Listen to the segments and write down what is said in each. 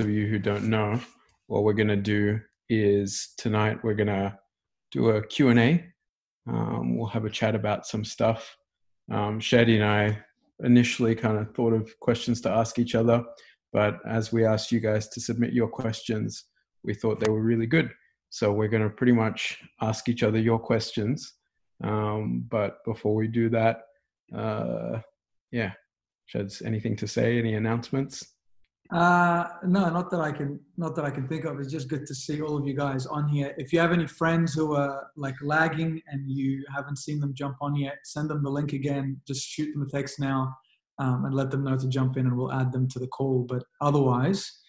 of you who don't know, what we're going to do is tonight we're going to do a Q&A. Um, we'll have a chat about some stuff. Um, and I initially kind of thought of questions to ask each other, but as we asked you guys to submit your questions, we thought they were really good. So we're going to pretty much ask each other your questions. Um, but before we do that, uh, yeah, Sheds, anything to say? Any announcements? Uh, no, not that I can, not that I can think of. It's just good to see all of you guys on here. If you have any friends who are like lagging and you haven't seen them jump on yet, send them the link again. Just shoot them a text now um, and let them know to jump in, and we'll add them to the call. But otherwise,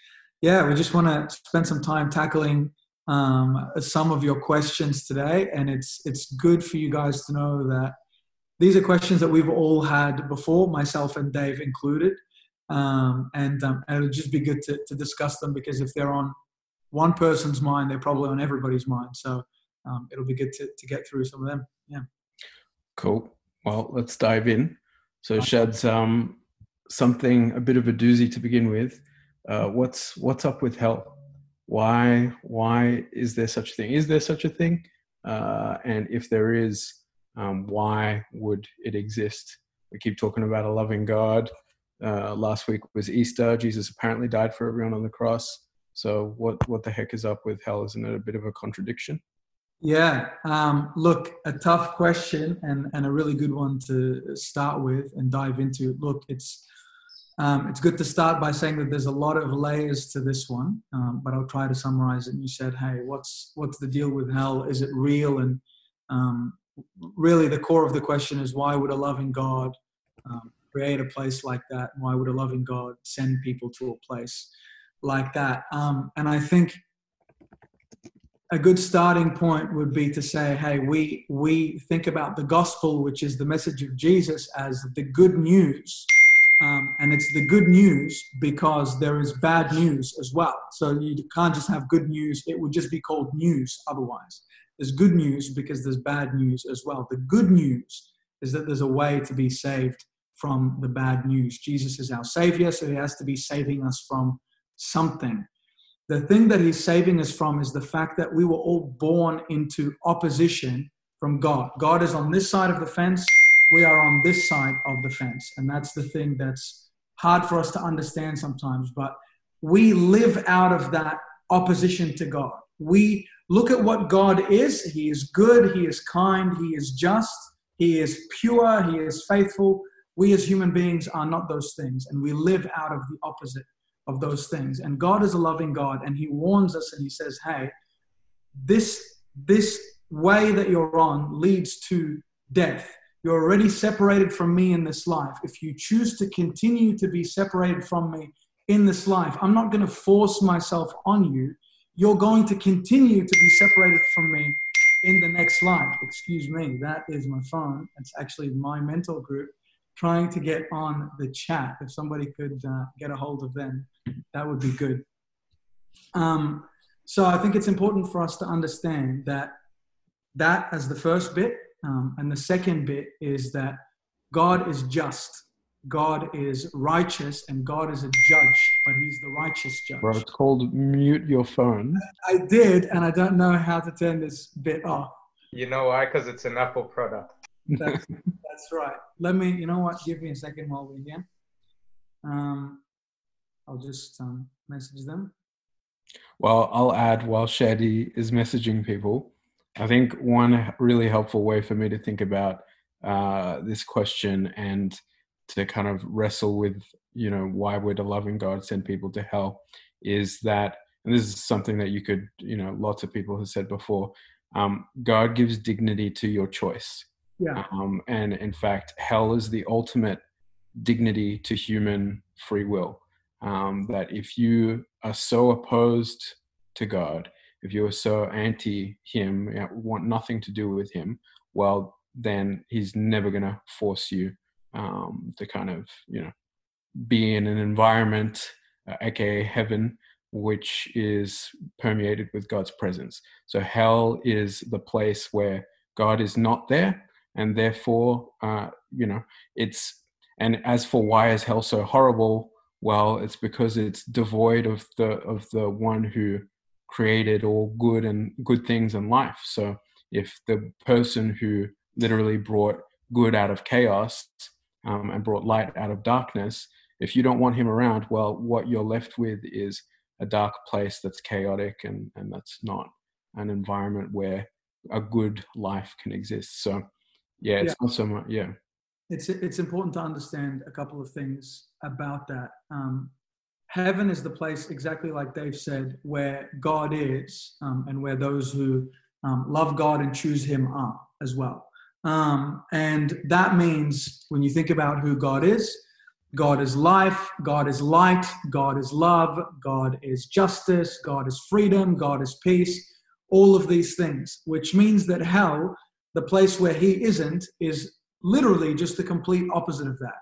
yeah, we just want to spend some time tackling um, some of your questions today, and it's it's good for you guys to know that these are questions that we've all had before, myself and Dave included. Um, and, um, and, it'll just be good to, to, discuss them because if they're on one person's mind, they're probably on everybody's mind. So um, it'll be good to, to get through some of them. Yeah. Cool. Well, let's dive in. So Shad's um, something a bit of a doozy to begin with. Uh, what's what's up with hell? Why why is there such a thing? Is there such a thing? Uh, and if there is, um, why would it exist? We keep talking about a loving God. Uh, last week was Easter. Jesus apparently died for everyone on the cross. So what what the heck is up with hell? Isn't it a bit of a contradiction? Yeah. Um, look, a tough question and, and a really good one to start with and dive into. Look, it's um, it's good to start by saying that there's a lot of layers to this one, um, but I'll try to summarize it. And you said, "Hey, what's what's the deal with hell? Is it real?" And um, really, the core of the question is, why would a loving God um, create a place like that? Why would a loving God send people to a place like that? Um, and I think a good starting point would be to say, hey, we we think about the gospel, which is the message of Jesus, as the good news. Um, and it's the good news because there is bad news as well. So you can't just have good news, it would just be called news otherwise. There's good news because there's bad news as well. The good news is that there's a way to be saved from the bad news. Jesus is our Savior, so He has to be saving us from something. The thing that He's saving us from is the fact that we were all born into opposition from God. God is on this side of the fence, we are on this side of the fence. And that's the thing that's hard for us to understand sometimes. But we live out of that opposition to God. We look at what God is He is good, He is kind, He is just, He is pure, He is faithful we as human beings are not those things, and we live out of the opposite of those things. And God is a loving God, and He warns us and He says, Hey, this, this way that you're on leads to death. You're already separated from me in this life. If you choose to continue to be separated from me in this life, I'm not going to force myself on you. You're going to continue to be separated from me in the next life. Excuse me, that is my phone. It's actually my mental group trying to get on the chat. If somebody could uh, get a hold of them, that would be good. Um, so I think it's important for us to understand that that as the first bit, um, and the second bit is that God is just, God is righteous, and God is a judge, but He's the righteous judge. Bro, it's called mute your phone. I did, and I don't know how to turn this bit off. You know why? Because it's an Apple product. That's, that's right. Let me, you know what? Give me a second while we're here. Um, I'll just um, message them. Well, I'll add while Shadi is messaging people. I think one really helpful way for me to think about uh, this question and to kind of wrestle with, you know, why would a loving God send people to hell is that, and this is something that you could, you know, lots of people have said before, um, God gives dignity to your choice. Yeah. Um, and in fact, hell is the ultimate dignity to human free will. Um, that if you are so opposed to God, if you are so anti Him, you know, want nothing to do with Him, well, then He's never going to force you um, to kind of, you know, be in an environment, uh, aka heaven, which is permeated with God's presence. So hell is the place where God is not there and therefore uh, you know it's and as for why is hell so horrible Well, it's because it's devoid of the of the one who created all good and good things in life. So if the person who literally brought good out of chaos um, and brought light out of darkness, if you don't want him around, well, what you're left with is a dark place that's chaotic and, and that's not an environment where a good life can exist. So, yeah, it's yeah. not so much, yeah. It's, it's important to understand a couple of things about that. Um, heaven is the place, exactly like Dave said, where God is um, and where those who um, love God and choose Him are as well. Um, and that means when you think about who God is, God is life, God is light, God is love, God is justice, God is freedom, God is peace, all of these things, which means that hell, the place where He isn't, is literally just the complete opposite of that.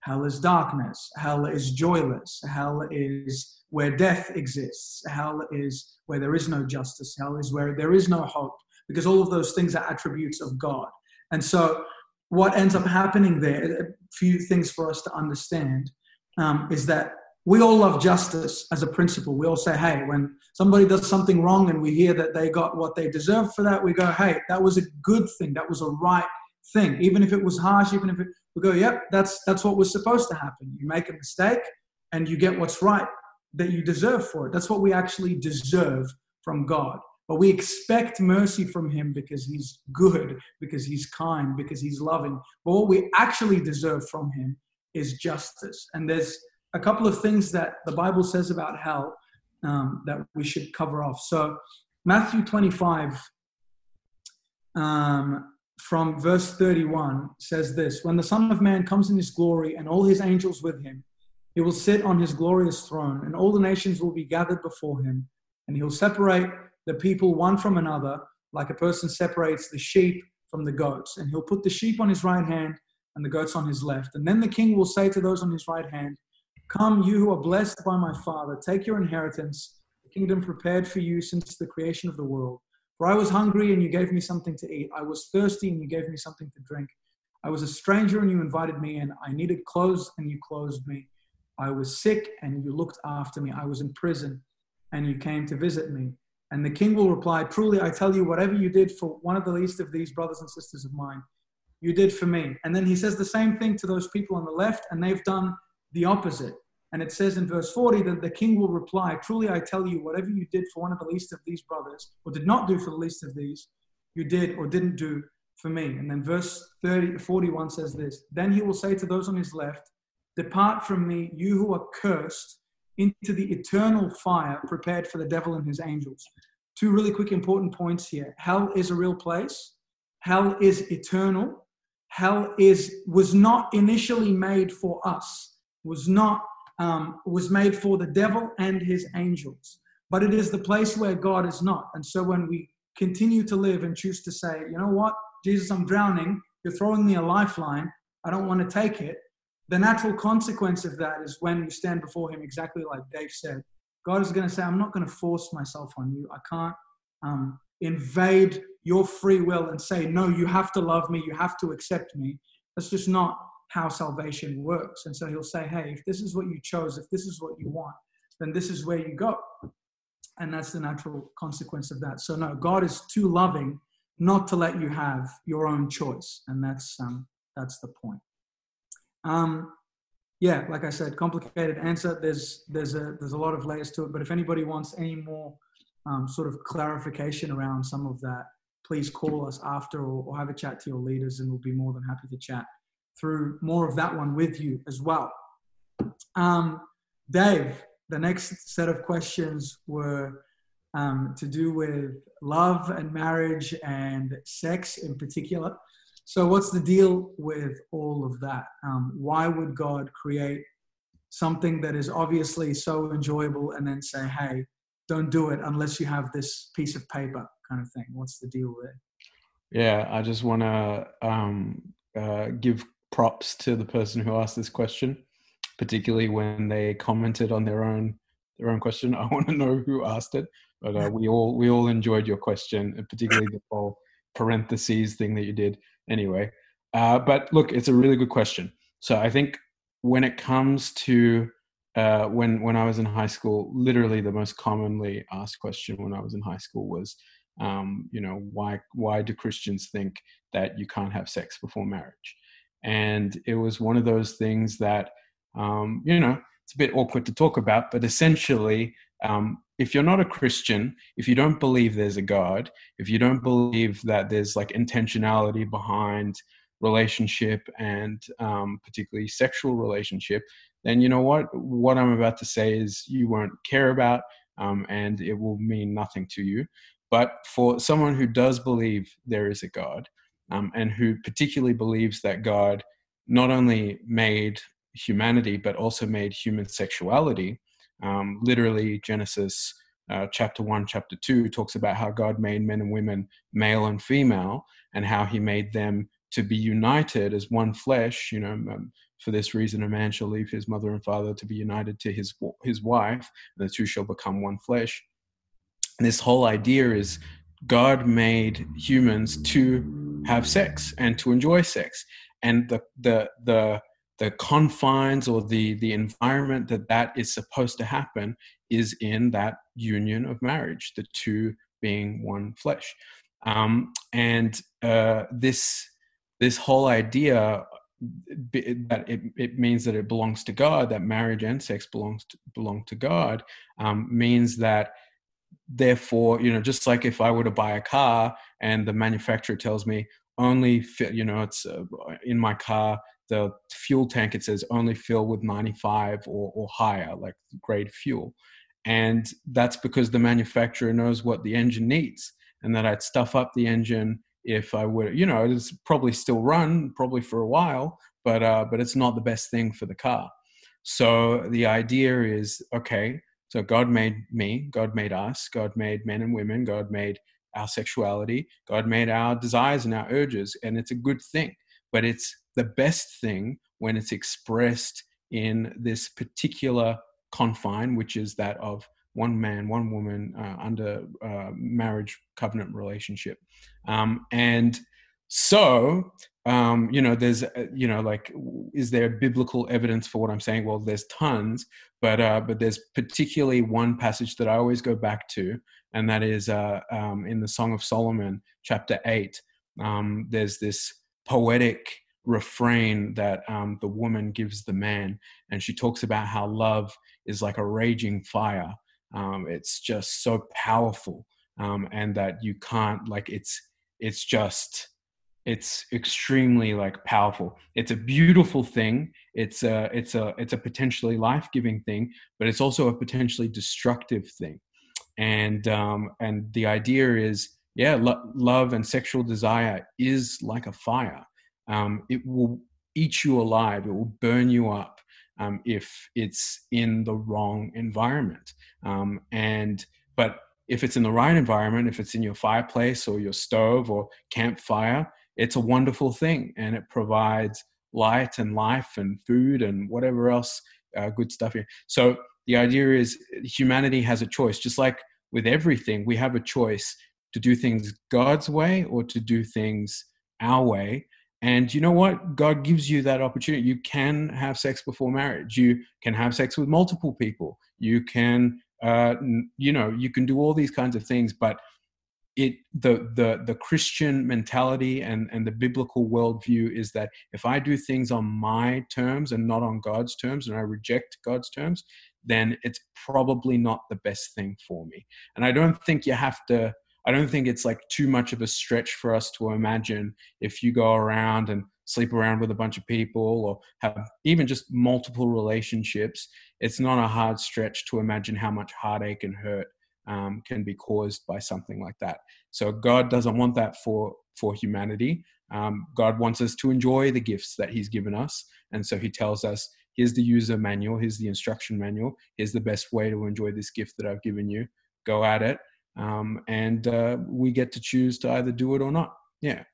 Hell is darkness. Hell is joyless. Hell is where death exists. Hell is where there is no justice. Hell is where there is no hope, because all of those things are attributes of God. And so, what ends up happening there, a few things for us to understand, um, is that we all love justice as a principle. We all say, hey, when somebody does something wrong and we hear that they got what they deserve for that, we go, hey, that was a good thing. That was a right thing. Even if it was harsh, even if it, we go, yep, that's that's what was supposed to happen. You make a mistake and you get what's right that you deserve for it. That's what we actually deserve from God. But we expect mercy from him because he's good, because he's kind, because he's loving. But what we actually deserve from him is justice. And there's a couple of things that the Bible says about hell um, that we should cover off. So, Matthew 25, um, from verse 31 says this When the Son of Man comes in his glory and all his angels with him, he will sit on his glorious throne, and all the nations will be gathered before him, and he'll separate the people one from another, like a person separates the sheep from the goats. And he'll put the sheep on his right hand and the goats on his left. And then the king will say to those on his right hand, Come, you who are blessed by my Father, take your inheritance, the kingdom prepared for you since the creation of the world. For I was hungry and you gave me something to eat. I was thirsty and you gave me something to drink. I was a stranger and you invited me in. I needed clothes and you clothed me. I was sick and you looked after me. I was in prison and you came to visit me. And the king will reply, Truly, I tell you, whatever you did for one of the least of these brothers and sisters of mine, you did for me. And then he says the same thing to those people on the left, and they've done the opposite. And it says in verse 40 that the king will reply, Truly, I tell you, whatever you did for one of the least of these brothers, or did not do for the least of these, you did or didn't do for me. And then verse 30, 41 says this Then he will say to those on his left, Depart from me, you who are cursed, into the eternal fire prepared for the devil and his angels. Two really quick important points here. Hell is a real place. Hell is eternal. Hell is was not initially made for us. Was not um, was made for the devil and his angels. But it is the place where God is not. And so when we continue to live and choose to say, you know what, Jesus, I'm drowning. You're throwing me a lifeline. I don't want to take it the natural consequence of that is when you stand before Him, exactly like Dave said, God is going to say, I'm not going to force myself on you. I can't um, invade your free will and say, No, you have to love me, you have to accept me. That's just not how salvation works. And so He'll say, Hey, if this is what you chose, if this is what you want, then this is where you go. And that's the natural consequence of that. So, no, God is too loving not to let you have your own choice. And that's, um, that's the point. Um, yeah, like I said, complicated answer. There's there's a there's a lot of layers to it. But if anybody wants any more um, sort of clarification around some of that, please call us after or, or have a chat to your leaders, and we'll be more than happy to chat through more of that one with you as well. Um, Dave, the next set of questions were um, to do with love and marriage and sex in particular. So, what's the deal with all of that? Um, why would God create something that is obviously so enjoyable and then say, hey, don't do it unless you have this piece of paper kind of thing? What's the deal there? Yeah, I just want to um, uh, give props to the person who asked this question, particularly when they commented on their own their own question. I want to know who asked it, but uh, we all we all enjoyed your question, particularly the whole parentheses thing that you did anyway. Uh, but look, it's a really good question. So I think when it comes to uh, when when I was in high school, literally the most commonly asked question when I was in high school was, um, you know, why why do Christians think that you can't have sex before marriage? And it was one of those things that, um, you know, it's a bit awkward to talk about, but essentially, um, if you're not a Christian, if you don't believe there's a God, if you don't believe that there's like intentionality behind relationship and um, particularly sexual relationship, then you know what? What I'm about to say is you won't care about um, and it will mean nothing to you. But for someone who does believe there is a God um, and who particularly believes that God not only made humanity but also made human sexuality, um, literally, Genesis uh, chapter 1, chapter 2 talks about how God made men and women, male and female, and how he made them to be united as one flesh. You know, um, for this reason, a man shall leave his mother and father to be united to his, his wife, and the two shall become one flesh. And this whole idea is God made humans to have sex and to enjoy sex. And the, the, the, the confines or the the environment that that is supposed to happen is in that union of marriage the two being one flesh um, and uh, this this whole idea that it, it means that it belongs to God, that marriage and sex belongs to, belong to God, um, means that therefore, you know, just like if I were to buy a car and the manufacturer tells me only fit, you know, it's uh, in my car the fuel tank it says only fill with 95 or, or higher like grade fuel. And that's because the manufacturer knows what the engine needs and that i'd stuff up the engine if i would you know it's probably still run probably for a while but uh, but it's not the best thing for the car. So the idea is okay so god made me god made us god made men and women god made our sexuality god made our desires and our urges and it's a good thing but it's the best thing when it's expressed in this particular confine, which is that of one man, one woman uh, under uh, marriage covenant relationship. Um, and so, um, you know, there's, uh, you know, like, is there biblical evidence for what I'm saying? Well, there's tons, but uh, but there's particularly one passage that I always go back to, and that is uh, um, in the Song of Solomon, chapter eight. Um, there's this poetic refrain that um, the woman gives the man. And she talks about how love is like a raging fire. Um, it's just so powerful, um, and that you can't like it's it's just it's extremely like powerful. It's a beautiful thing. It's a it's a it's a potentially life giving thing, but it's also a potentially destructive thing. And um, and the idea is yeah, lo- love and sexual desire is like a fire um, it will eat you alive, it will burn you up um, if it's in the wrong environment. Um, and but if it's in the right environment, if it's in your fireplace or your stove or campfire, it's a wonderful thing, and it provides light and life and food and whatever else uh, good stuff here. So the idea is humanity has a choice, just like with everything, we have a choice to do things God's way or to do things our way. And you know what? God gives you that opportunity. You can have sex before marriage. You can have sex with multiple people. You can, uh, you know, you can do all these kinds of things. But it, the the the Christian mentality and and the biblical worldview is that if I do things on my terms and not on God's terms, and I reject God's terms, then it's probably not the best thing for me. And I don't think you have to I don't think it's like too much of a stretch for us to imagine if you go around and sleep around with a bunch of people or have even just multiple relationships. It's not a hard stretch to imagine how much heartache and hurt um, can be caused by something like that. So God doesn't want that for for humanity. Um, God wants us to enjoy the gifts that He's given us, and so He tells us, "Here's the user manual. Here's the instruction manual. Here's the best way to enjoy this gift that I've given you. Go at it." um, and uh, we get to choose to either do it or not. Yeah,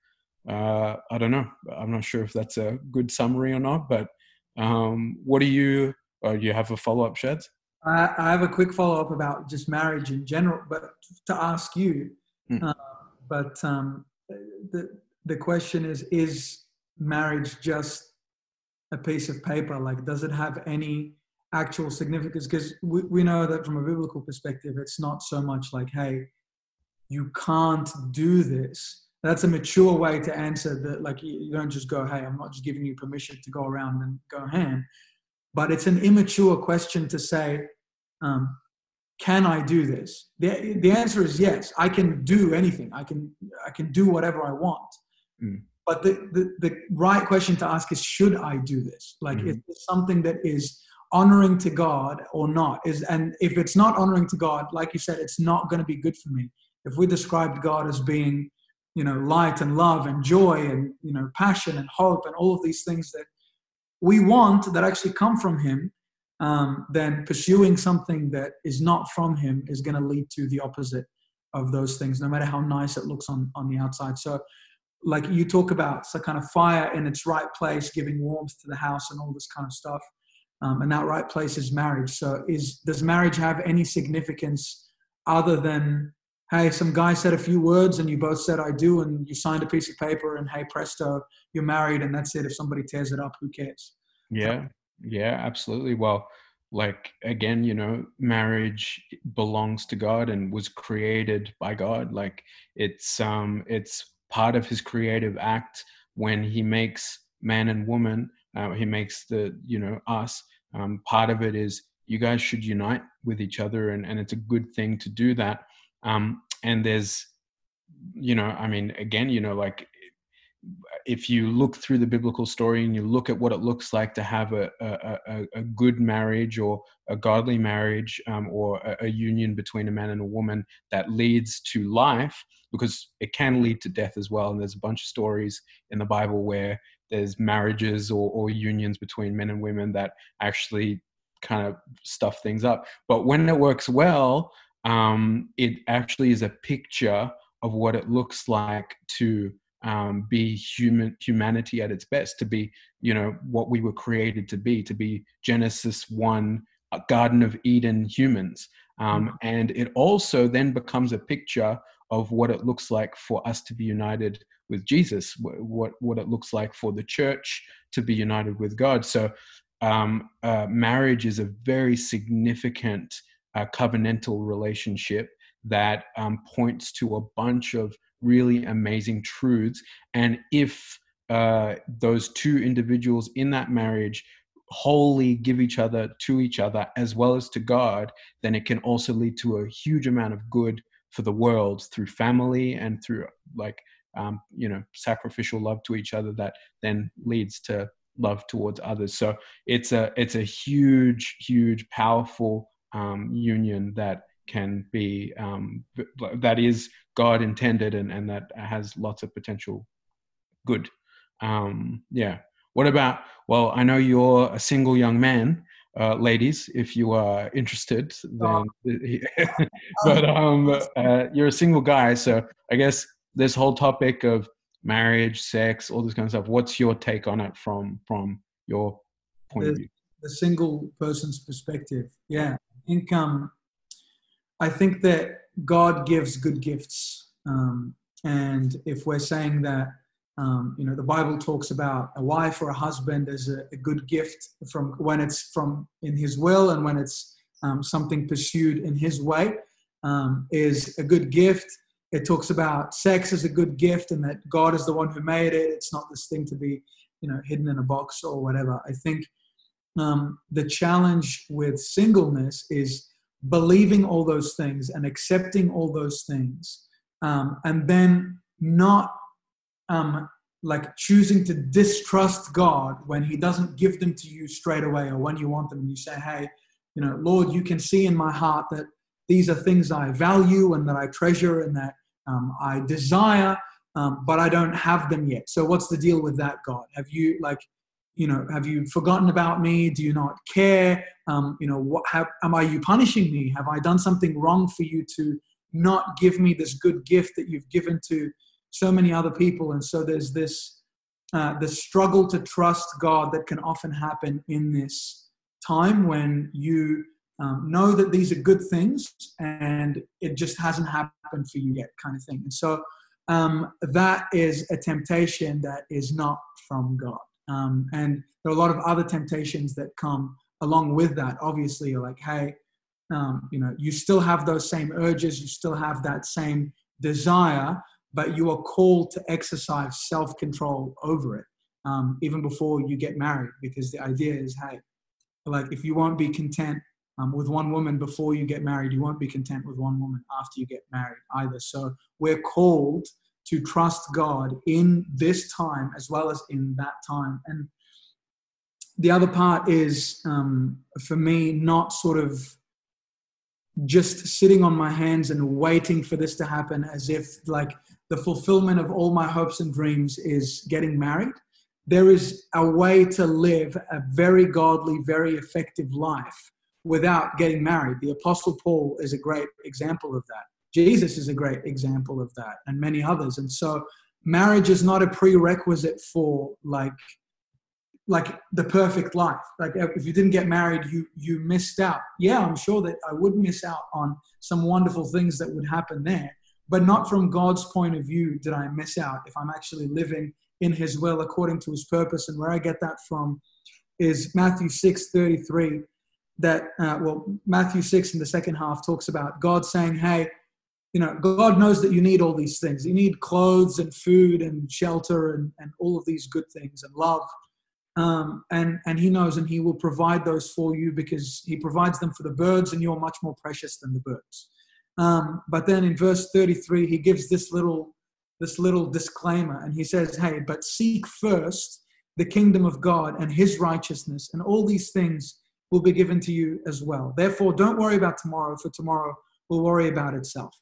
uh, I don't know. I'm not sure if that's a good summary or not, but um, what do you? Or you have a follow up, Sheds? I, I have a quick follow up about just marriage in general, but to ask you. Mm. Uh, but um, the the question is: Is marriage just a piece of paper? Like, does it have any actual significance because we, we know that from a biblical perspective it's not so much like hey you can't do this that's a mature way to answer that like you don't just go hey i'm not just giving you permission to go around and go ham but it's an immature question to say um, can i do this? The, the answer is yes. I can do anything. I can i can do whatever i want. Mm. but the, the, the right question to ask is should i do this? Like mm. is this something that is honoring to god or not? Is and if it's not honoring to god like you said it's not going to be good for me. If we described god as being you know light and love and joy and you know passion and hope and all of these things that we want that actually come from him um, then pursuing something that is not from him is going to lead to the opposite of those things no matter how nice it looks on on the outside. So like you talk about so kind of fire in its right place giving warmth to the house and all this kind of stuff um, and that right place is marriage. So is does marriage have any significance other than hey some guy said a few words and you both said i do and you signed a piece of paper and hey presto you're married and that's it. If somebody tears it up who cares? Yeah. Yeah absolutely. Well like again you know marriage belongs to god and was created by god. Like it's um it's part of his creative act when he makes man and woman uh, he makes the you know us. Um, part of it is you guys should unite with each other and, and it's a good thing to do that um, and there's you know i mean again you know like if you look through the biblical story and you look at what it looks like to have a, a, a good marriage or a godly marriage um, or a, a, union between a man and a woman that leads to life, because it can lead to death as well. And there's a bunch of stories in the Bible where there's marriages or, or unions between men and women that actually kind of stuff things up. But when it works well, um, it actually is a picture of what it looks like to um, be human humanity at its best to be you know what we were created to be to be genesis 1 garden of eden humans um, mm-hmm. and it also then becomes a picture of what it looks like for us to be united with jesus what what it looks like for the church to be united with god so um, uh, marriage is a very significant uh, covenantal relationship that um, points to a bunch of really amazing truths. And if uh, those two individuals in that marriage wholly give each other to each other as well as to God, then it can also lead to a huge amount of good for the world through family and through like um, you know sacrificial love to each other that then leads to love towards others. So it's a it's a huge, huge, powerful um, union that can be um, that is God intended and, and that has lots of potential good. Um, yeah. What about? Well, I know you're a single young man, uh, ladies. If you are interested, then. but um, uh, you're a single guy, so I guess this whole topic of marriage, sex, all this kind of stuff. What's your take on it from from your point the, of view? The single person's perspective. Yeah, income. I think that God gives good gifts. Um, and if we're saying that, um, you know, the Bible talks about a wife or a husband as a, a, good gift from when it's from in His will and when it's um, something pursued in His way, um, is a good gift. It talks about sex as a good gift and that God is the one who made it. It's not this thing to be, you know, hidden in a box or whatever. I think um, the challenge with singleness is believing all those things and accepting all those things, um, and then not um, like choosing to distrust God when He doesn't give them to you straight away, or when you want them, and you say, "Hey, you know, Lord, you can see in my heart that these are things I value and that I treasure and that um, I desire." Um, but I don't have them yet. So what's the deal with that, God? Have you like you know, have you forgotten about me? Do you not care? Um, you know, what have, am I you punishing me? Have I done something wrong for you to not give me this good gift that you've given to so many other people? And so there's this uh, the struggle to trust God that can often happen in this time when you um, know that these are good things and it just hasn't happened for you yet, kind of thing. And so um, that is a temptation that is not from God. Um, and there are a lot of other temptations that come along with that, obviously, you're like, hey, um, you know, you still have those same urges, you still have that same desire, but you are called to exercise self control over it, um, even before you get married, because the idea is, hey, like if you won't be content um, with one woman before you get married, you won't be content with one woman after you get married either. So we're called to trust God in this time as well as in that time. And the other part is um, for me, not sort of just sitting on my hands and waiting for this to happen as if like the fulfillment of all my hopes and dreams is getting married. There is a way to live a very godly, very effective life without getting married. The Apostle Paul is a great example of that. Jesus is a great example of that, and many others. And so, marriage is not a prerequisite for like like the perfect life. Like if you didn't get married, you you missed out. Yeah, I'm sure that I would miss out on some wonderful things that would happen there, but not from God's point of view did I miss out if I'm actually living in His will according to His purpose. And where I get that from is Matthew six thirty three that, uh, well, Matthew 6 in the second half talks about God saying, hey, you know, God knows that you need all these things. You need clothes and food and shelter and, and all of these good things and love. Um, and, and He knows and He will provide those for you because He provides them for the birds and you're much more precious than the birds. Um, but then in verse 33, He gives this little, this little disclaimer and He says, hey, but seek first the kingdom of God and His righteousness, and all these things will be given to you as well. Therefore, don't worry about tomorrow, for tomorrow will worry about itself.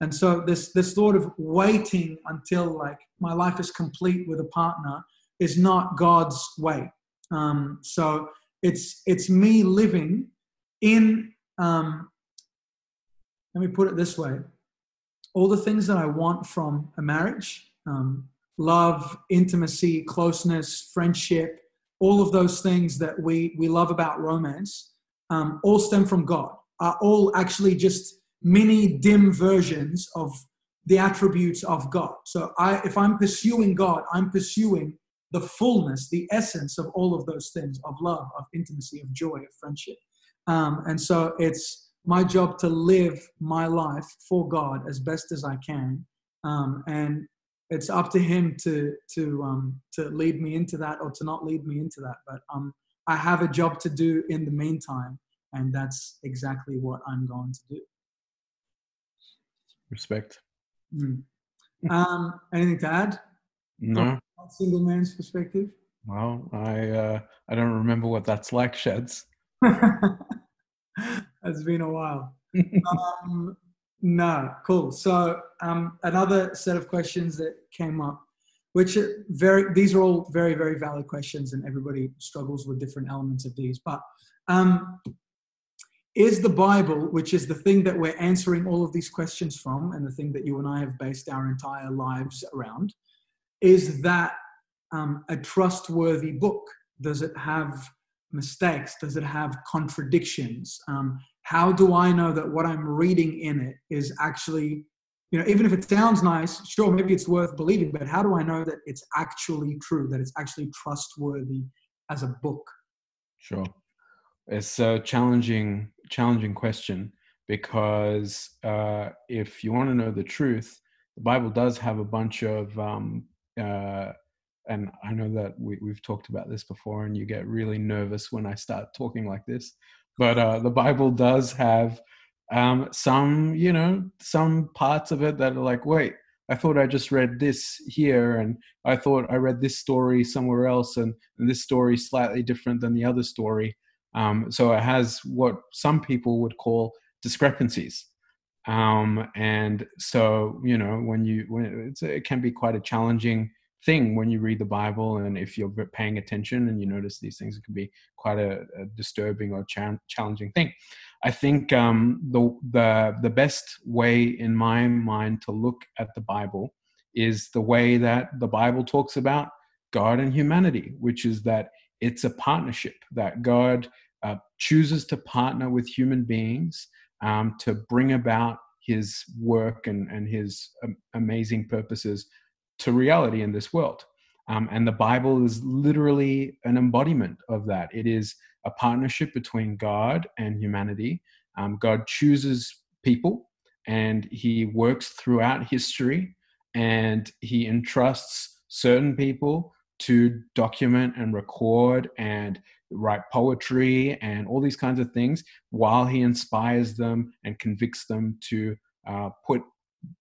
And so this this thought of waiting until like my life is complete with a partner is not God's way. Um, so it's it's me living in um, let me put it this way all the things that i want from a marriage um, love intimacy closeness friendship all of those things that we, we love about romance um, all stem from God, are all actually just mini dim versions of the attributes of God. So I, if I'm pursuing God, I'm pursuing the fullness, the essence of all of those things of love, of intimacy, of joy, of friendship. Um, and so it's my job to live my life for God as best as I can. Um, and it's up to him to to um, to lead me into that or to not lead me into that. But um, I have a job to do in the meantime, and that's exactly what I'm going to do. Respect. Mm. Um, anything to add? No. single man's perspective. Well, I uh, I don't remember what that's like, Sheds. it's been a while. um, no, cool. So um, another set of questions that came up, which are very these are all very very valid questions, and everybody struggles with different elements of these. But um, is the Bible, which is the thing that we're answering all of these questions from, and the thing that you and I have based our entire lives around, is that um, a trustworthy book? Does it have mistakes? Does it have contradictions? Um, how do I know that what I'm reading in it is actually, you know, even if it sounds nice, sure, maybe it's worth believing, but how do I know that it's actually true, that it's actually trustworthy as a book? Sure. It's a challenging, challenging question because uh, if you want to know the truth, the Bible does have a bunch of, um, uh, and I know that we, we've talked about this before, and you get really nervous when I start talking like this but uh, the Bible does have um, some, you know, some parts of it that are like, wait, I thought I just read this here, and I thought I read this story somewhere else, and, and this story slightly different than the other story. Um, so it has what some people would call discrepancies. Um, and so, you know, when you, when it can be quite a challenging thing when you read the Bible, and if you're paying attention and you notice these things, it can be quite a, a disturbing or cha- challenging thing. I think um, the the the best way in my mind to look at the Bible is the way that the Bible talks about God and humanity, which is that it's a partnership that God uh, chooses to partner with human beings um, to bring about His work and and His um, amazing purposes to reality in this world. Um, and the Bible is literally an embodiment of that. It is a partnership between God and humanity. Um, God chooses people and he works throughout history and he entrusts certain people to document and record and write poetry and all these kinds of things while he inspires them and convicts them to uh, put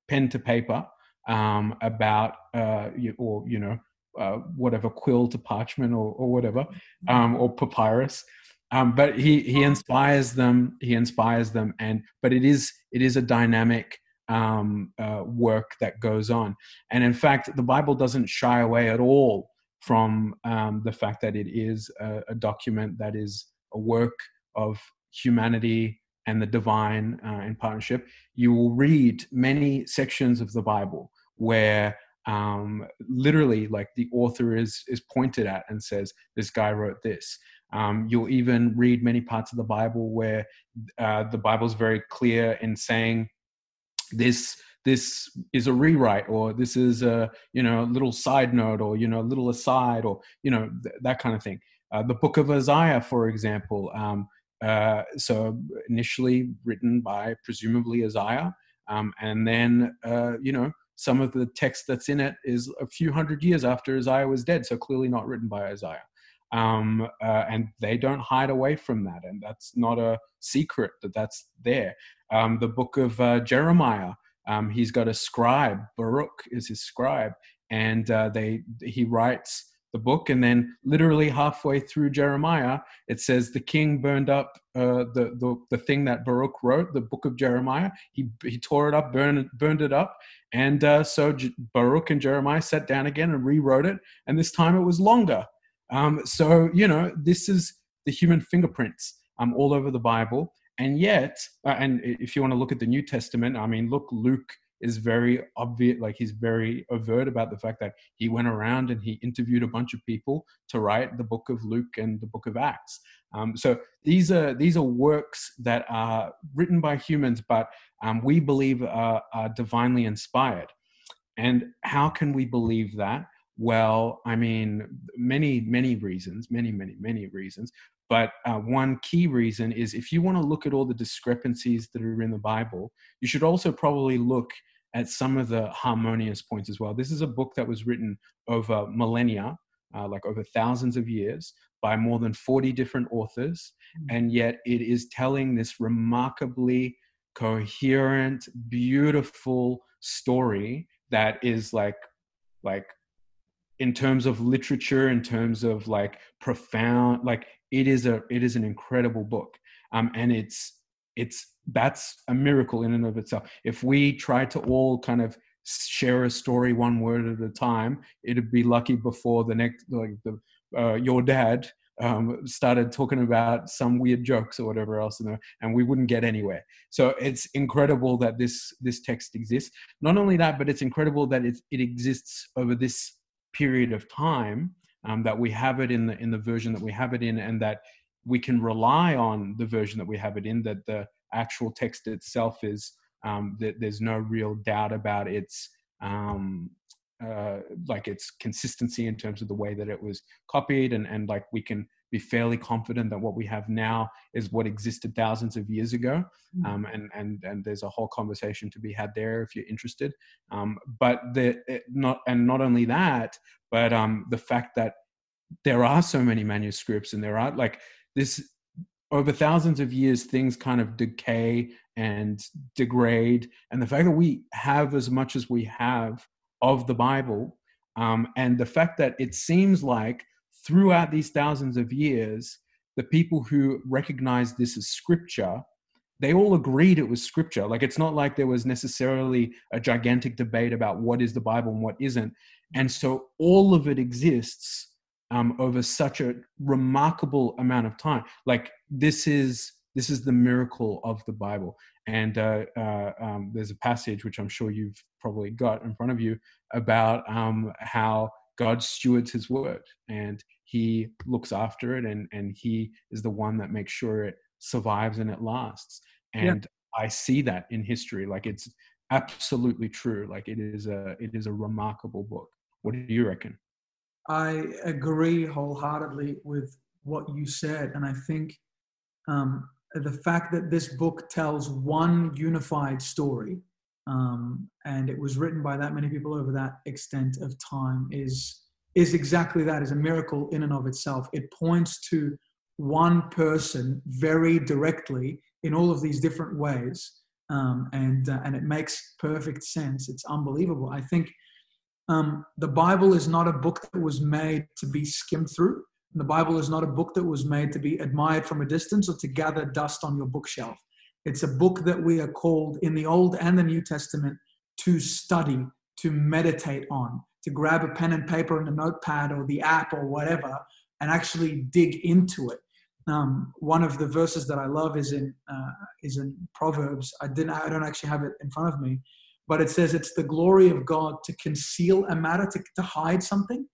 pen to paper um, about uh, or you know uh, whatever quill to parchment or, or whatever mm-hmm. um, or papyrus. Um, but he he inspires them he inspires them and but it is it is a dynamic um, uh, work that goes on. And in fact the bible doesn't shy away at all from um, the fact that it is a, a, document that is a work of humanity and the divine uh, in partnership, you will read many sections of the Bible where um, literally like the author is is pointed at and says this guy wrote this. Um, you'll even read many parts of the bible where uh, the bible's very clear in saying this this is a rewrite or this is a you know little side note or you know a little aside or you know th- that kind of thing. Uh, the book of isaiah for example um, uh, so initially written by presumably isaiah um, and then uh, you know some of the text that's in it is a few hundred years after isaiah was dead so clearly not written by isaiah. Um, uh, and they don't hide away from that and that's not a secret that that's there. Um, the book of uh, jeremiah um, he's got a scribe. Baruch is his scribe, and uh, they he writes the book, and then literally halfway through Jeremiah, it says the king burned up uh, the, the the thing that Baruch wrote, the book of Jeremiah. He he tore it up, burned burned it up, and uh, so J- Baruch and Jeremiah sat down again and rewrote it, and this time it was longer. Um, so you know this is the human fingerprints um, all over the Bible, and yet uh, and if you want to look at the new testament i mean look luke is very obvious like he's very overt about the fact that he went around and he interviewed a bunch of people to write the book of luke and the book of acts. Um, so these are these are works that are written by humans but um, we believe are, are divinely inspired. And how can we believe that? Well i mean many many reasons many many many reasons but uh, one key reason is if you want to look at all the discrepancies that are in the Bible, you should also probably look at some of the harmonious points as well. This is a book that was written over millennia, uh, like over thousands of years, by more than 40 different authors. Mm-hmm. And yet it is telling this remarkably coherent, beautiful story that is like, like, in terms of literature, in terms of like profound, like it is a it is an incredible book um, and it's it's that's a miracle in and of itself if we try to all kind of share a story one word at a time it'd be lucky before the next like the uh, your dad um, started talking about some weird jokes or whatever else, and we wouldn't get anywhere. So it's incredible that this this text exists. Not only that, but it's incredible that it it exists over this period of time, um, that we have it in the in the version that we have it in, and that we can rely on the version that we have it in. That the actual text itself is um, that there's no real doubt about its um, uh, like its consistency in terms of the way that it was copied, and and like we can be fairly confident that what we have now is what existed thousands of years ago. Mm. Um, and, and, and there's a whole conversation to be had there if you're interested. Um, but the, not, and not only that, but um, the fact that there are so many manuscripts and there are like this over thousands of years, things kind of decay and degrade. And the fact that we have as much as we have of the Bible, um, and the fact that it seems like throughout these thousands of years, the people who recognized this as scripture, they all agreed it was scripture. Like it's not like there was necessarily a gigantic debate about what is the Bible and what isn't. And so all of it exists um, over such a remarkable amount of time. Like this is this is the miracle of the Bible. And uh, uh, um, there's a passage which I'm sure you've probably got in front of you about um, how God stewards his word and he looks after it and, and he is the one that makes sure it survives and it lasts. And yeah. I see that in history. Like it's absolutely true. Like it is a it is a remarkable book. What do you reckon? I agree wholeheartedly with what you said, and I think um, the fact that this book tells one unified story, um, and it was written by that many people over that extent of time, is is exactly that. Is a miracle in and of itself. It points to one person very directly in all of these different ways, um, and uh, and it makes perfect sense. It's unbelievable. I think um, the Bible is not a book that was made to be skimmed through. The Bible is not a book that was made to be admired from a distance or to gather dust on your bookshelf. It's a book that we are called in the Old and the New Testament to study, to meditate on, to grab a pen and paper and a notepad or the app or whatever and actually dig into it. Um, one of the verses that I love is in uh, is in Proverbs. I didn't. I don't actually have it in front of me, but it says it's the glory of God to conceal a matter, to, to hide something.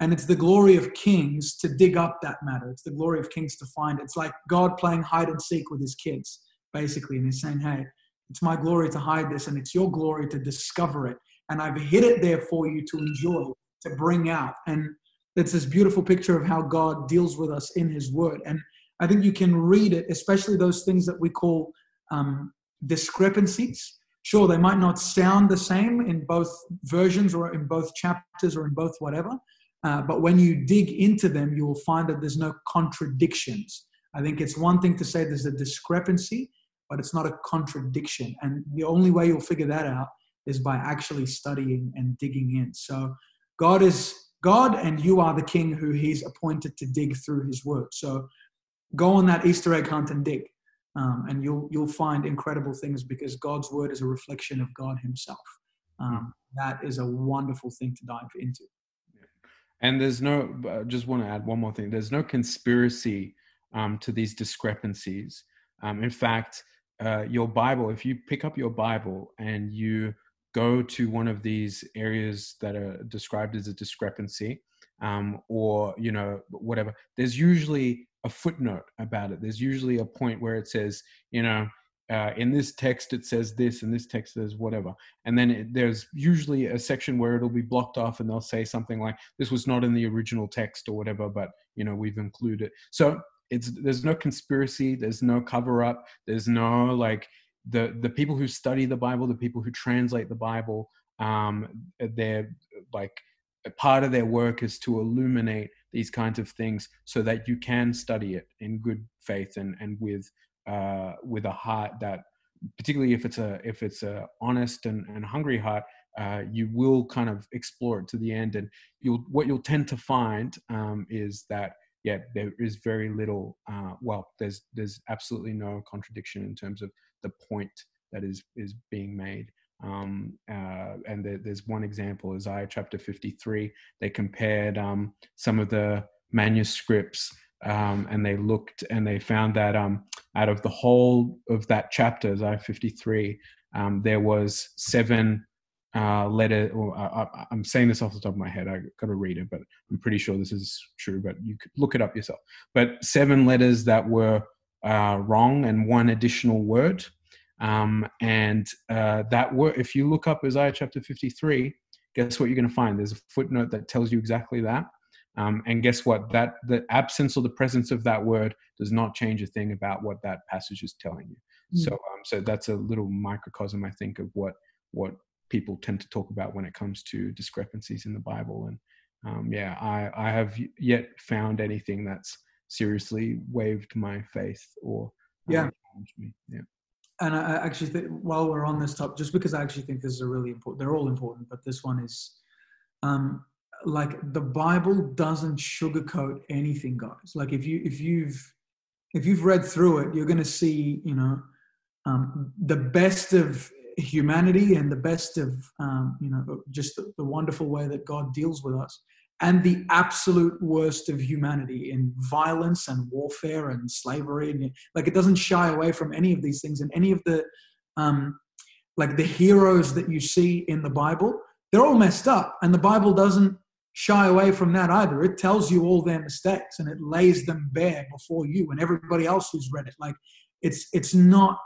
And it's the glory of kings to dig up that matter. It's the glory of kings to find it. It's like God playing hide and seek with his kids, basically. And he's saying, hey, it's my glory to hide this, and it's your glory to discover it. And I've hid it there for you to enjoy, to bring out. And it's this beautiful picture of how God deals with us in his word. And I think you can read it, especially those things that we call um, discrepancies Sure, they might not sound the same in both versions or in both chapters or in both whatever, uh, but when you dig into them, you will find that there's no contradictions. I think it's one thing to say there's a discrepancy, but it's not a contradiction. And the only way you'll figure that out is by actually studying and digging in. So God is God, and you are the king who He's appointed to dig through His word. So go on that Easter egg hunt and dig um, and you'll you'll find incredible things because God's word is a reflection of God Himself. Um, that is a wonderful thing to dive into. And there's no, uh, just want to add one more thing. There's no conspiracy um, to these discrepancies. Um, in fact, uh, your Bible, if you pick up your Bible and you go to one of these areas that are described as a discrepancy, um, or you know whatever, there's usually a footnote about it. There's usually a point where it says, you know, uh, in this text it says this, and this text says whatever, and then it, there's usually a section where it'll be blocked off, and they'll say something like, "This was not in the original text" or whatever, but you know we've included. So it's there's no conspiracy, there's no cover up, there's no like the the people who study the Bible, the people who translate the Bible, um, they're like part of their work is to illuminate these kinds of things so that you can study it in good faith and and with uh, with a heart that particularly if it's a if it's a honest and, and hungry heart uh, you will kind of explore it to the end. And you'll what you'll tend to find um, is that yeah there is very little uh, well there's there's absolutely no contradiction in terms of the point that is is being made um, uh, and there, there's one example, Isaiah chapter 53. They compared um, some of the manuscripts um, and they looked and they found that um, out of the whole of that chapter, Isaiah 53, um, there was seven uh, letter. Or uh, I'm saying this off the top of my head. I got to read it, but I'm pretty sure this is true. But you could look it up yourself. But seven letters that were uh, wrong and one additional word. Um, and uh, that word, if you look up Isaiah chapter 53, guess what you're going to find? There's a footnote that tells you exactly that. Um, and guess what? That the absence or the presence of that word does not change a thing about what that passage is telling you. Mm. So, um, so that's a little microcosm, I think, of what what people tend to talk about when it comes to discrepancies in the Bible. And um, yeah, I I have yet found anything that's seriously waived my faith or yeah. Me. Yeah and I actually think while we're on this topic, just because I actually think this is a really important, they're all important, but this one is um, like the Bible doesn't sugarcoat anything, guys. Like if you if you've if you've read through it, you're going to see, you know, um, the best of humanity and the best of, um, you know, just the, the wonderful way that God deals with us and the absolute worst of humanity in violence and warfare and slavery. And like it doesn't shy away from any of these things. And any of the um, like the heroes that you see in the bible they're all messed up. And the bible doesn't shy away from that either. It tells you all their mistakes and it lays them bare before you and everybody else who's read it. Like it's it's not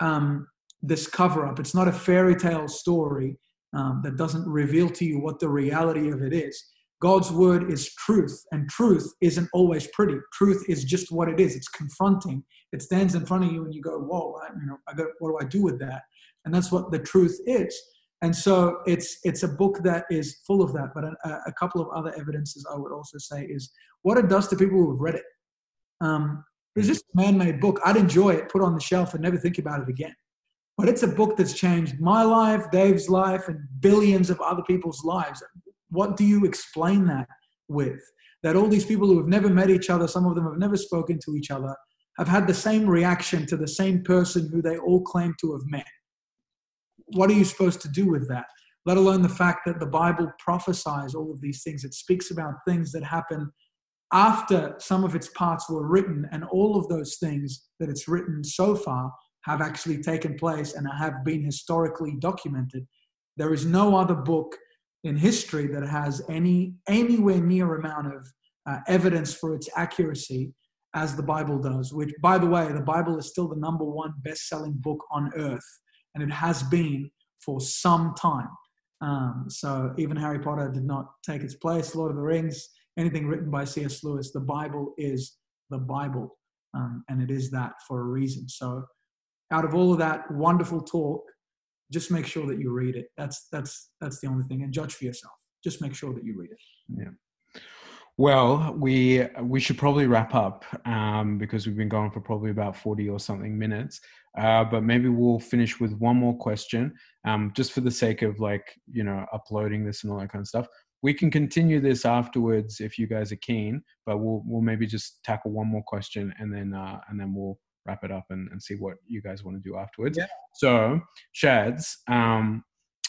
um, this cover up it's not a fairy tale story um, that doesn't reveal to you what the reality of it is God's word is truth, and truth isn't always pretty. Truth is just what it is. It's confronting. It stands in front of you, and you go, "Whoa, I, you know, I got, what do I do with that?" And that's what the truth is. And so it's it's a book that is full of that. But a, a couple of other evidences I would also say is what it does to people who have read it. Um, it's just a man-made book. I'd enjoy it, put on the shelf, and never think about it again. But it's a book that's changed my life, Dave's life, and billions of other people's lives. What do you explain that with? That all these people who have never met each other, some of them have never spoken to each other, have had the same reaction to the same person who they all claim to have met. What are you supposed to do with that? Let alone the fact that the Bible prophesies all of these things. It speaks about things that happen after some of its parts were written, and all of those things that it's written so far have actually taken place and have been historically documented. There is no other book in history that has any anywhere near amount of uh, evidence for its accuracy as the Bible does. Which, by the way, the Bible is still the number one best-selling book on earth, and it has been for some time. Um, so even Harry Potter did not take its place. Lord of the Rings, anything written by C.S. Lewis, the Bible is the Bible, um, and it is that for a reason. So out of all of that wonderful talk, just make sure that you read it. That's that's that's the only thing, and judge for yourself. Just make sure that you read it. Yeah. Well, we we should probably wrap up um, because we've been going for probably about forty or something minutes. Uh, but maybe we'll finish with one more question, um, just for the sake of like you know uploading this and all that kind of stuff. We can continue this afterwards if you guys are keen, but we'll we'll maybe just tackle one more question and then uh, and then we'll wrap it up and, and see what you guys want to do afterwards. Yeah. So, Shads, um,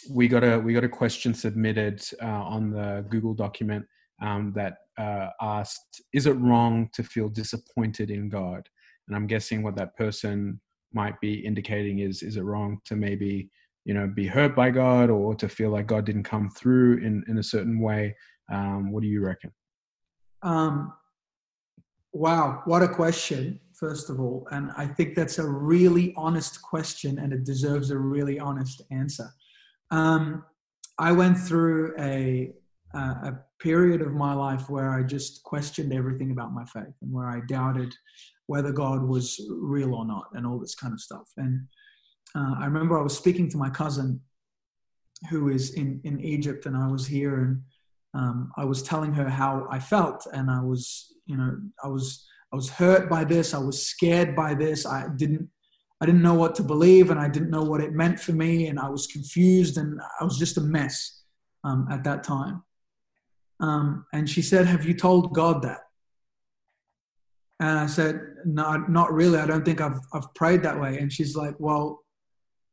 we got a we got a question submitted uh, on the Google document um, that uh, asked, "Is it wrong to feel disappointed in God?" And I'm guessing what that person might be indicating is, is it wrong to maybe you know be hurt by God or to feel like God didn't come through in in a certain way? Um, what do you reckon? Um, wow, what a question! First of all. And I think that's a really honest question and it deserves a really honest answer. Um, I went through a, a period of my life where I just questioned everything about my faith and where I doubted whether God was real or not and all this kind of stuff. And uh, I remember I was speaking to my cousin who is in, in Egypt and I was here and um, I was telling her how I felt and I was, you know, I was I was hurt by this. I was scared by this. I didn't I didn't know what to believe and I didn't know what it meant for me and I was confused and I was just a mess um, at that time. Um, and she said, "Have you told God that?" And I said, "No, not really. I don't think I've I've prayed that way." And she's like, "Well,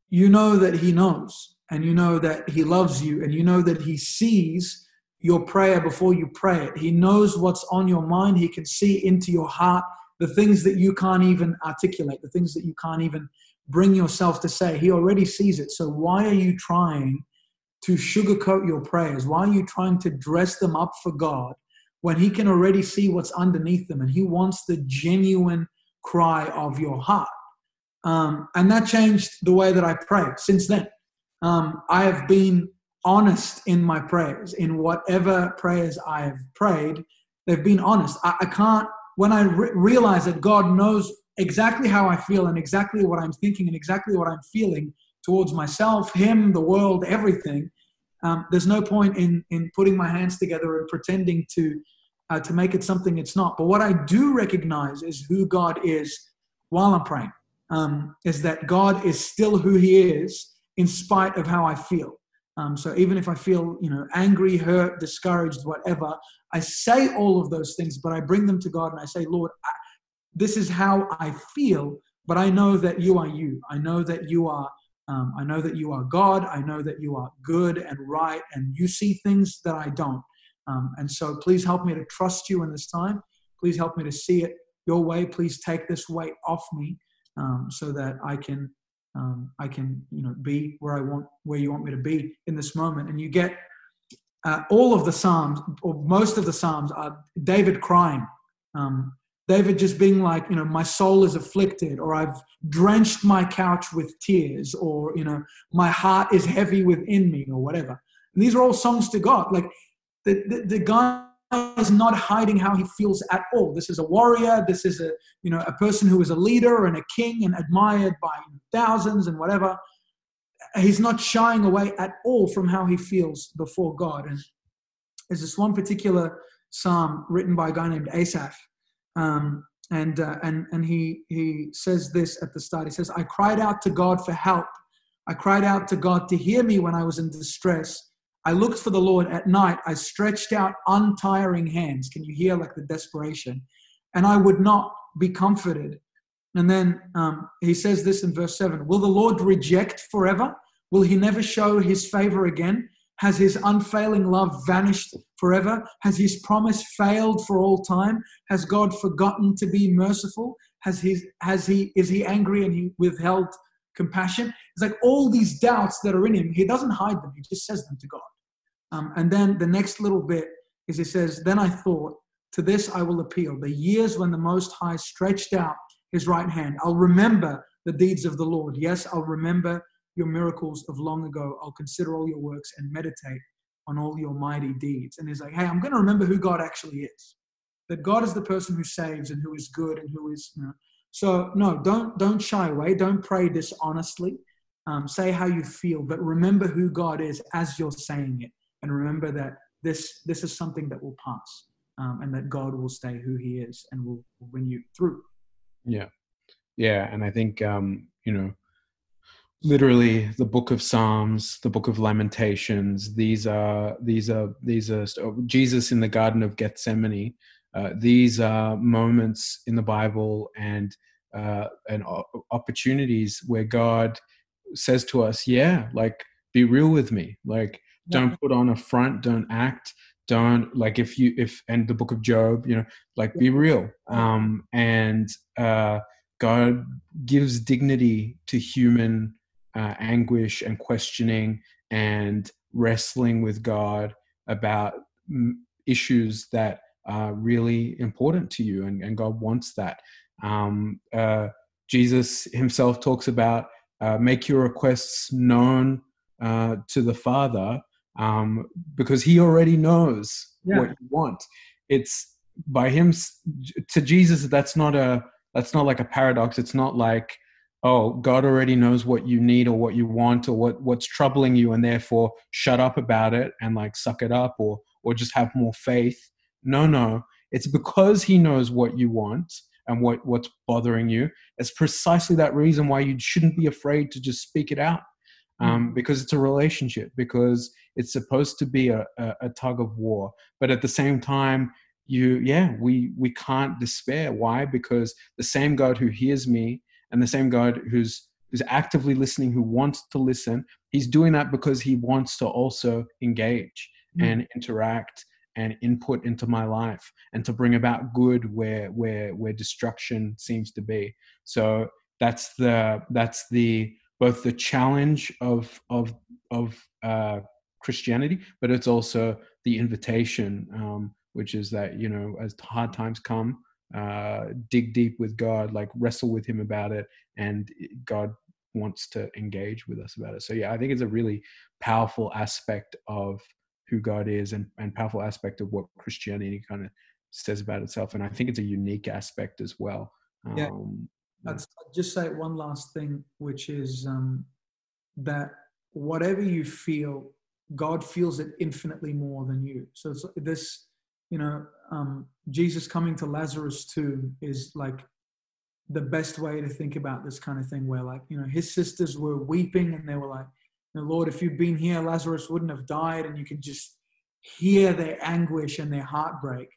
you know that He knows, and you know that He loves you, and you know that He sees." Your prayer before you pray it. He knows what's on your mind. He can see into your heart the things that you can't even articulate, the things that you can't even bring yourself to say. He already sees it. So why are you trying to sugarcoat your prayers? Why are you trying to dress them up for God when He can already see what's underneath them and He wants the genuine cry of your heart? Um, and that changed the way that I pray since then. Um, I have been honest in my prayers, in whatever prayers I have prayed. They've been honest. I, I can't, when I re- realize that God knows exactly how I feel and exactly what I'm thinking and exactly what I'm feeling towards myself, Him, the world, everything, um, there's no point in, in putting my hands together and pretending to, uh, to make it something it's not. But what I do recognize is who God is while I'm praying, um, is that God is still who He is in spite of how I feel. Um, so even if I feel, you know, angry, hurt, discouraged, whatever, I say all of those things, but I bring them to God and I say, Lord, I, this is how I feel, but I know that you are you. I know that you are. Um, I know that you are God. I know that you are good and right, and you see things that I don't. Um, and so, please help me to trust you in this time. Please help me to see it your way. Please take this weight off me um, so that I can um, I can you know be where I want where you want me to be in this moment. And you get uh, all of the psalms or most of the psalms are David crying, um, David just being like you know my soul is afflicted, or I've drenched my couch with tears, or you know my heart is heavy within me, or whatever. And these are all songs to God. Like the, the, the guy is not hiding how he feels at all. This is a warrior. This is a you know a person who is a leader and a king and admired by thousands and whatever. He's not shying away at all from how he feels before God. And there's this one particular psalm written by a guy named Asaph, um, and uh, and and he he says this at the start. He says, "I cried out to God for help. I cried out to God to hear me when I was in distress." I looked for the Lord at night. I stretched out untiring hands. Can you hear like the desperation? And I would not be comforted. And then um, he says this in verse 7 Will the Lord reject forever? Will he never show his favor again? Has his unfailing love vanished forever? Has his promise failed for all time? Has God forgotten to be merciful? Has he, has he, is he angry and he withheld compassion? It's like all these doubts that are in him, he doesn't hide them, he just says them to God. Um, and then the next little bit is he says, Then I thought, to this I will appeal. The years when the Most High stretched out his right hand. I'll remember the deeds of the Lord. Yes, I'll remember your miracles of long ago. I'll consider all your works and meditate on all your mighty deeds. And he's like, hey, I'm going to remember who God actually is. That God is the person who saves and who is good and who is, you know. So no, don't don't shy away. Don't pray dishonestly. Um, say how you feel, but remember who God is as you're saying it and remember that this this is something that will pass um, and that god will stay who he is and will, will bring you through. Yeah. Yeah and i think um you know literally the book of psalms the book of lamentations these are these are these are jesus in the garden of gethsemane uh, these are moments in the bible and uh, and opportunities where god says to us yeah like be real with me. Like don't put on a front don't act don't like if you if and the book of job you know like be real. Um and uh god gives dignity to human uh, anguish and questioning and wrestling with god about issues that are really important to you and, and god wants that. Um uh jesus himself talks about uh, make your requests known uh, to the father um, because he already knows yeah. what you want. It's by him to Jesus. That's not a that's not like a paradox. It's not like oh God already knows what you need or what you want or what what's troubling you, and therefore shut up about it and like suck it up or or just have more faith. No, no. It's because he knows what you want and what what's bothering you. It's precisely that reason why you shouldn't be afraid to just speak it out um, mm. because it's a relationship because it's supposed to be a, a, a, tug of war but at the same time you yeah we we can't despair why because the same god who hears me and the same god who's who's actively listening who wants to listen he's doing that because he wants to also engage mm. and interact and input into my life and to bring about good where where where destruction seems to be so that's the that's the both the challenge of of of uh, Christianity, but it's also the invitation, um, which is that you know as hard times come, uh, dig deep with God, like wrestle with Him about it, and God wants to engage with us about it. So yeah, I think it's a really powerful aspect of who God is, and and powerful aspect of what Christianity kind of says about itself, and I think it's a unique aspect as well. Um, yeah. I'd just say one last thing, which is um, that whatever you feel, God feels it infinitely more than you. So this, you know, um, Jesus coming to Lazarus tomb is like the best way to think about this kind of thing. Where like, you know, his sisters were weeping and they were like, Lord, if you'd been here, Lazarus wouldn't have died, and you can just hear their anguish and their heartbreak.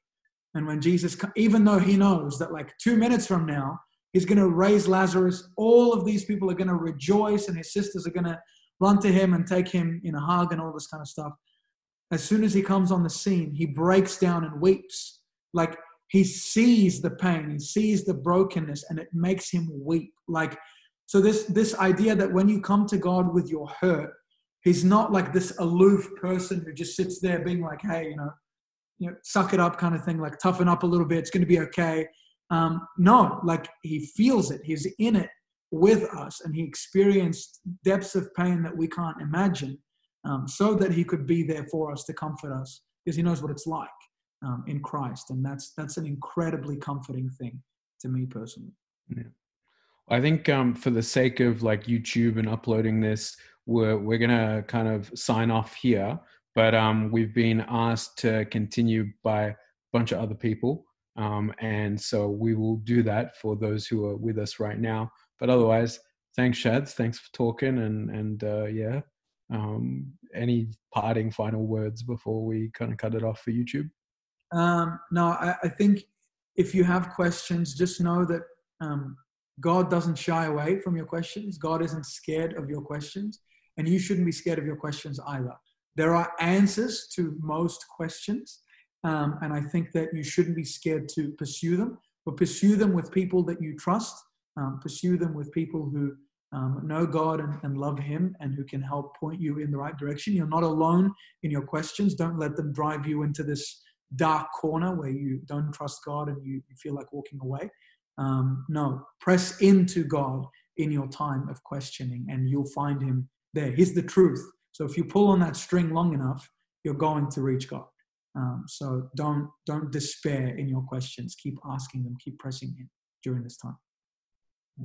And when Jesus, even though he knows that like two minutes from now, He's going to raise Lazarus. All of these people are going to rejoice, and his sisters are going to run to him and take him in a hug and all this kind of stuff. As soon as he comes on the scene, he breaks down and weeps. Like he sees the pain, he sees the brokenness, and it makes him weep. Like, so this this idea that when you come to God with your hurt, he's not like this aloof person who just sits there being like, hey, you know, you know, suck it up kind of thing, like toughen up a little bit, it's gonna be okay. Um, no, like he feels it. He's in it with us, and he experienced depths of pain that we can't imagine, um, so that he could be there for us to comfort us because he knows what it's like um, in Christ, and that's that's an incredibly comforting thing to me personally. Yeah. I think um, for the sake of like YouTube and uploading this, we're we're gonna kind of sign off here. But um, we've been asked to continue by a bunch of other people, um, and so we will do that for those who are with us right now. But otherwise, thanks, Shads. Thanks for talking, and and uh, yeah. Um, any parting final words before we kind of cut it off for YouTube? Um, no, I, I, think if you have questions, just know that um, God doesn't shy away from your questions. God isn't scared of your questions, and you shouldn't be scared of your questions either. There are answers to most questions, um, and I think that you shouldn't be scared to pursue them, but pursue them with people that you trust. Um, pursue them with people who um, know God and, and, love Him and who can help point you in the right direction. You're not alone in your questions. Don't let them drive you into this dark corner where you don't trust God and you, you feel like walking away. Um, no, press into God in your time of questioning and you'll find Him there. He's the truth. So if you pull on that string long enough, you're going to reach God. Um, so don't don't despair in your questions. Keep asking them. Keep pressing in during this time.